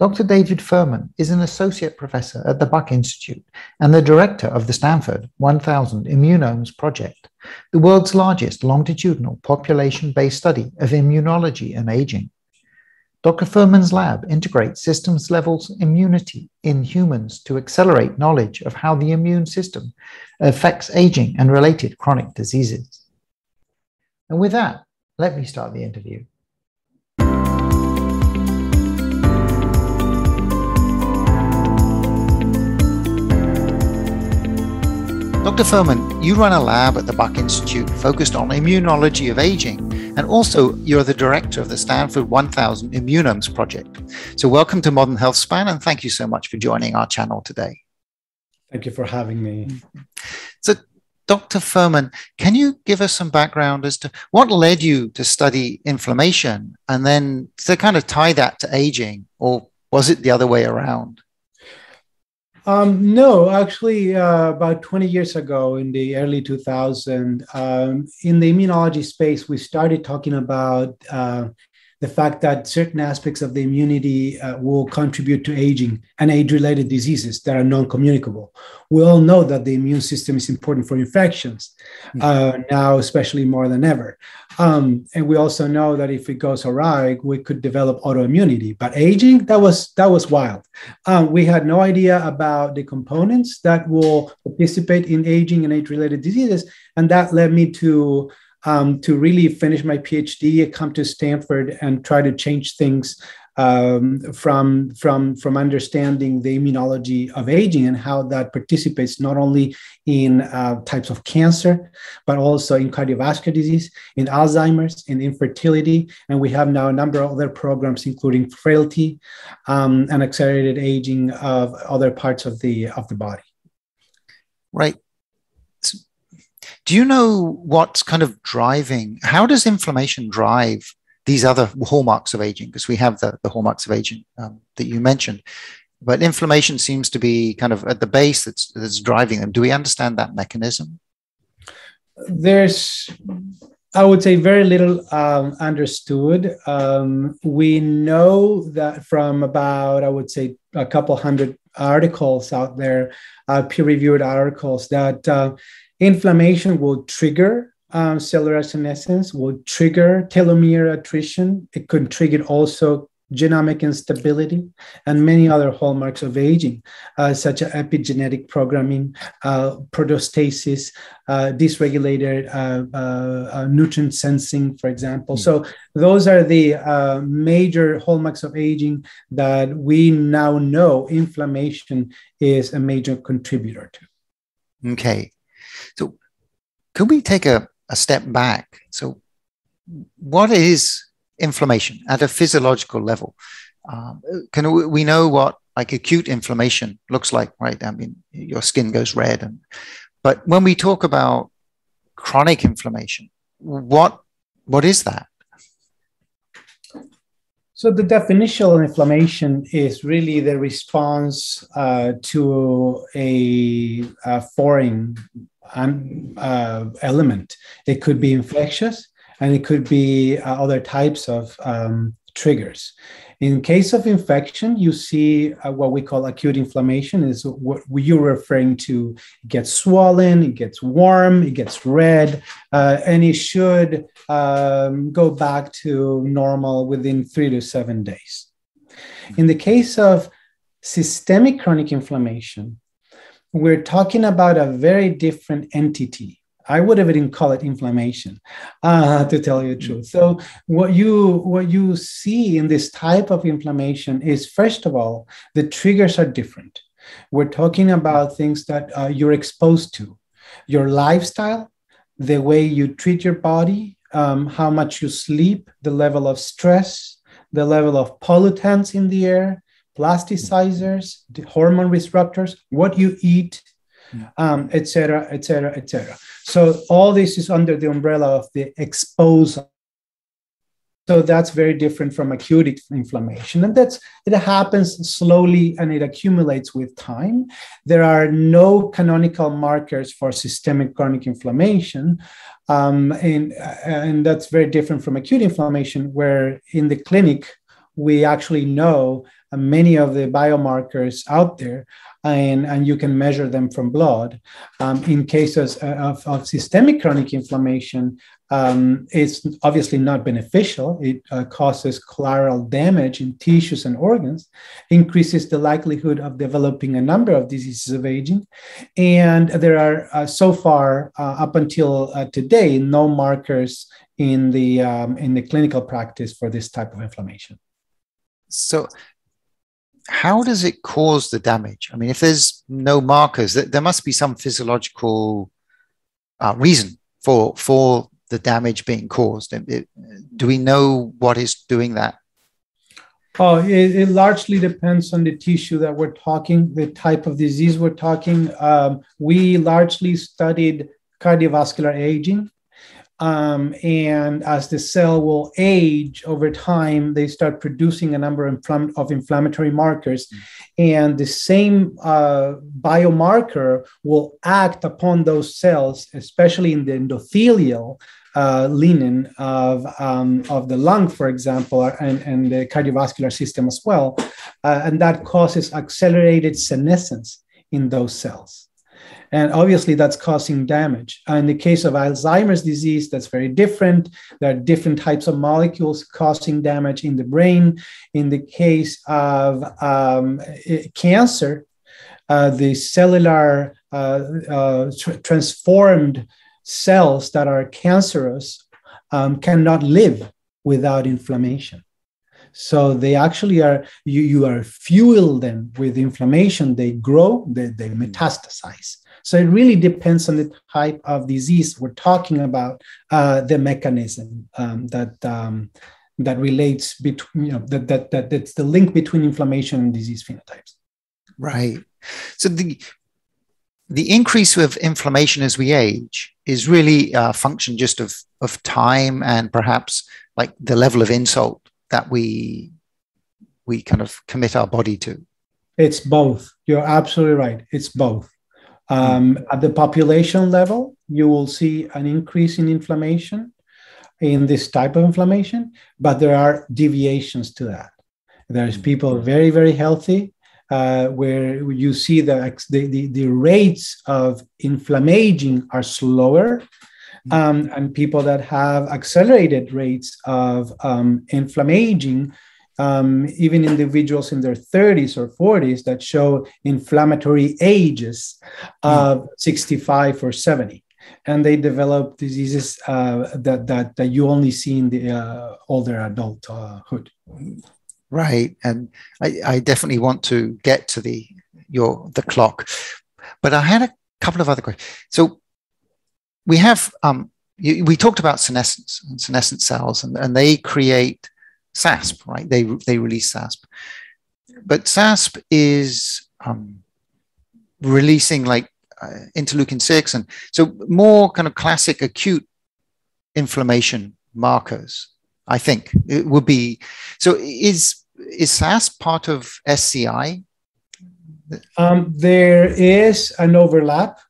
Dr. David Furman is an associate professor at the Buck Institute and the director of the Stanford 1000 Immunomes Project, the world's largest longitudinal population based study of immunology and aging. Dr. Furman's lab integrates systems level immunity in humans to accelerate knowledge of how the immune system affects aging and related chronic diseases. And with that, let me start the interview. Dr. Furman, you run a lab at the Buck Institute focused on immunology of aging, and also you're the director of the Stanford 1000 Immunomes Project. So, welcome to Modern Health Span, and thank you so much for joining our channel today. Thank you for having me. So, Dr. Furman, can you give us some background as to what led you to study inflammation and then to kind of tie that to aging, or was it the other way around? Um, no, actually, uh, about 20 years ago, in the early 2000s, um, in the immunology space, we started talking about uh, the fact that certain aspects of the immunity uh, will contribute to aging and age-related diseases that are non-communicable. We all know that the immune system is important for infections uh, now, especially more than ever. Um, and we also know that if it goes awry, we could develop autoimmunity. But aging, that was that was wild. Um, we had no idea about the components that will participate in aging and age-related diseases, and that led me to um, to really finish my PhD, come to Stanford and try to change things um, from, from, from understanding the immunology of aging and how that participates not only in uh, types of cancer, but also in cardiovascular disease, in Alzheimer's, in infertility. And we have now a number of other programs, including frailty um, and accelerated aging of other parts of the, of the body. Right. Do you know what's kind of driving? How does inflammation drive these other hallmarks of aging? Because we have the, the hallmarks of aging um, that you mentioned, but inflammation seems to be kind of at the base that's, that's driving them. Do we understand that mechanism? There's I would say very little um, understood. Um, we know that from about, I would say, a couple hundred articles out there, uh, peer reviewed articles, that uh, Inflammation will trigger um, cellular senescence, will trigger telomere attrition. It could trigger also genomic instability and many other hallmarks of aging, uh, such as epigenetic programming, uh, proteostasis, uh, dysregulated uh, uh, uh, nutrient sensing, for example. Mm. So those are the major hallmarks of aging that we now know inflammation is a major contributor to. Okay. So, could we take a, a step back? So, what is inflammation at a physiological level? Um, can we know what like acute inflammation looks like, right? I mean, your skin goes red, and but when we talk about chronic inflammation, what what is that? So the definition of inflammation is really the response uh, to a, a, foreign um, uh, element. It could be infectious and it could be uh, other types of um, triggers. In case of infection, you see uh, what we call acute inflammation is what you're referring to. It gets swollen, it gets warm, it gets red, uh, and it should um, go back to normal within three to seven days. In the case of systemic chronic inflammation, we're talking about a very different entity. I would have even call it inflammation, uh, to tell you the truth. So what you what you see in this type of inflammation is first of all the triggers are different. We're talking about things that uh, you're exposed to, your lifestyle, the way you treat your body, um, how much you sleep, the level of stress, the level of pollutants in the air, plasticizers, the hormone disruptors, what you eat, um, et cetera, et cetera, et cetera. So all this is under the umbrella of the exposome. So that's very different from acute inflammation, and that's it happens slowly and it accumulates with time. There are no canonical markers for systemic chronic inflammation, um, and and that's very different from acute inflammation, where in the clinic we actually know many of the biomarkers out there and, and you can measure them from blood. Um, in cases of, of, systemic chronic inflammation, um, it's obviously not beneficial. It uh, causes collateral damage in tissues and organs, increases the likelihood of developing a number of diseases of aging. And there are uh, so far, uh, up until uh, today, no markers in the, um, in the clinical practice for this type of inflammation. So, how does it cause the damage? I mean, if there's no markers, there must be some physiological uh, reason for for the damage being caused. It, do we know what is doing that? Oh, it, it, largely depends on the tissue that we're talking, the type of disease we're talking. Um, we largely studied cardiovascular aging. Um, and as the cell will age over time, they start producing a number of, inflammatory markers. Mm. And the same uh, biomarker will act upon those cells, especially in the endothelial uh, lining of, um, of the lung, for example, and, and the cardiovascular system as well. Uh, and that causes accelerated senescence in those cells. And obviously, that's causing damage. In the case of Alzheimer's disease, that's very different. There are different types of molecules causing damage in the brain. In the case of um, cancer, uh, the cellular uh, uh, tr- transformed cells that are cancerous um, cannot live without inflammation. So they actually are, you, you are fuel them with inflammation, they grow, they, they metastasize. So it really depends on the type of disease we're talking about, uh, the mechanism um, that um, that relates between you know that, that that that's the link between inflammation and disease phenotypes. Right. So the the increase of inflammation as we age is really a function just of of time and perhaps like the level of insult that we we kind of commit our body to. It's both. You're absolutely right. It's both. Um, at the population level, you will see an increase in inflammation in this type of inflammation, but there are deviations to that. There's mm. people very, very healthy uh, where you see that the, the, the, rates of inflammaging are slower. Mm. Um, and people that have accelerated rates of um, inflammaging um, even individuals in their 30s or 40s that show inflammatory ages of 65 or 70 and they develop diseases uh, that, that that you only see in the uh, older adulthood right. And I, I definitely want to get to the your the clock. But i had a couple of other questions so we have um, we talked about senescence and senescent cells and, and they create SASP, right? They, they release SASP. But SASP is um, releasing like uh, interleukin 6 and so more kind of classic acute inflammation markers i think it would be so is is SASP part of sci um, there is an overlap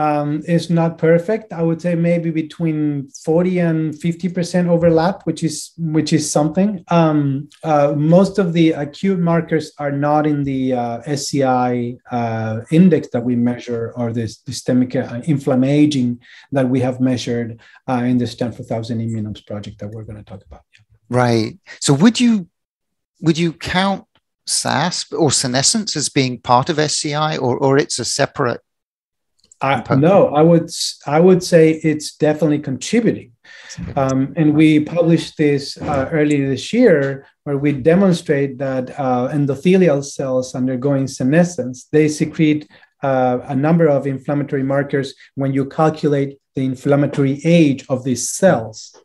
um, is not perfect. I would say maybe between 40 and 50% overlap, which is which is something. Um, uh, most of the acute markers are not in the uh, SCI uh, index that we measure or the systemic uh, inflammation that we have measured uh, in the Stanford Thousand Immunomes project that we're going to talk about. Yeah. Right. So would you would you count SASP or senescence as being part of SCI or, or it's a separate I, no, I would I would say it's definitely contributing. Um, and we published this uh, earlier this year, where we demonstrate that uh, endothelial cells undergoing senescence they secrete uh, a number of inflammatory markers. When you calculate the inflammatory age of these cells,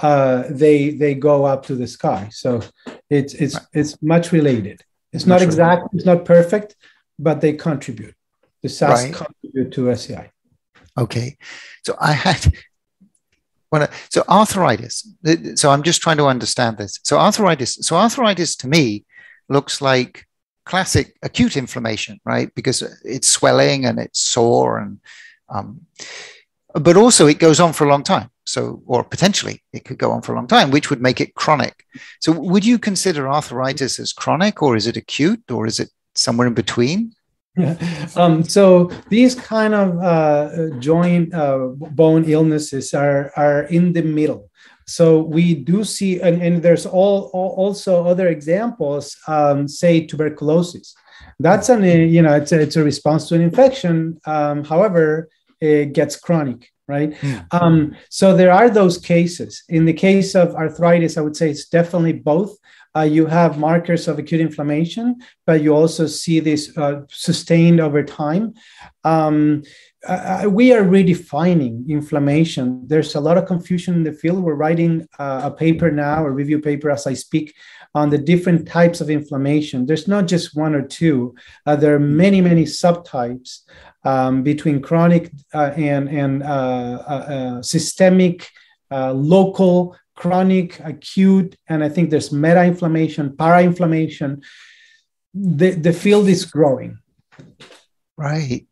uh, they they go up to the sky. So it's it's it's much related. It's not exact. It's not perfect, but they contribute the SASP right. Contribute to SCI. Okay, so I had when so arthritis. So I'm just trying to understand this. So arthritis. So arthritis to me looks like classic acute inflammation, right? Because it's swelling and it's sore and um, but also it goes on for a long time. So, or potentially it could go on for a long time, which would make it chronic. So, would you consider arthritis as chronic, or is it acute, or is it somewhere in between? Yeah. Um, so these kind of uh, joint uh, bone illnesses are are in the middle. So we do see, and, and there's all, all also other examples. Um, say tuberculosis. That's an you know it's a, it's a response to an infection. Um, however, it gets chronic right? Mm. Um, so there are those cases. In the case of arthritis, I would say it's definitely both uh, you have markers of acute inflammation, but you also see this uh, sustained over time. Um, uh, we are redefining inflammation. There's a lot of confusion in the field. We're writing uh, a paper now, a review paper as I speak, on the different types of inflammation. There's not just one or two. Uh, there are many, many subtypes um, between chronic uh, and and systemic, local, chronic, acute, and I think there's meta inflammation, para inflammation. The, the field is growing. Right.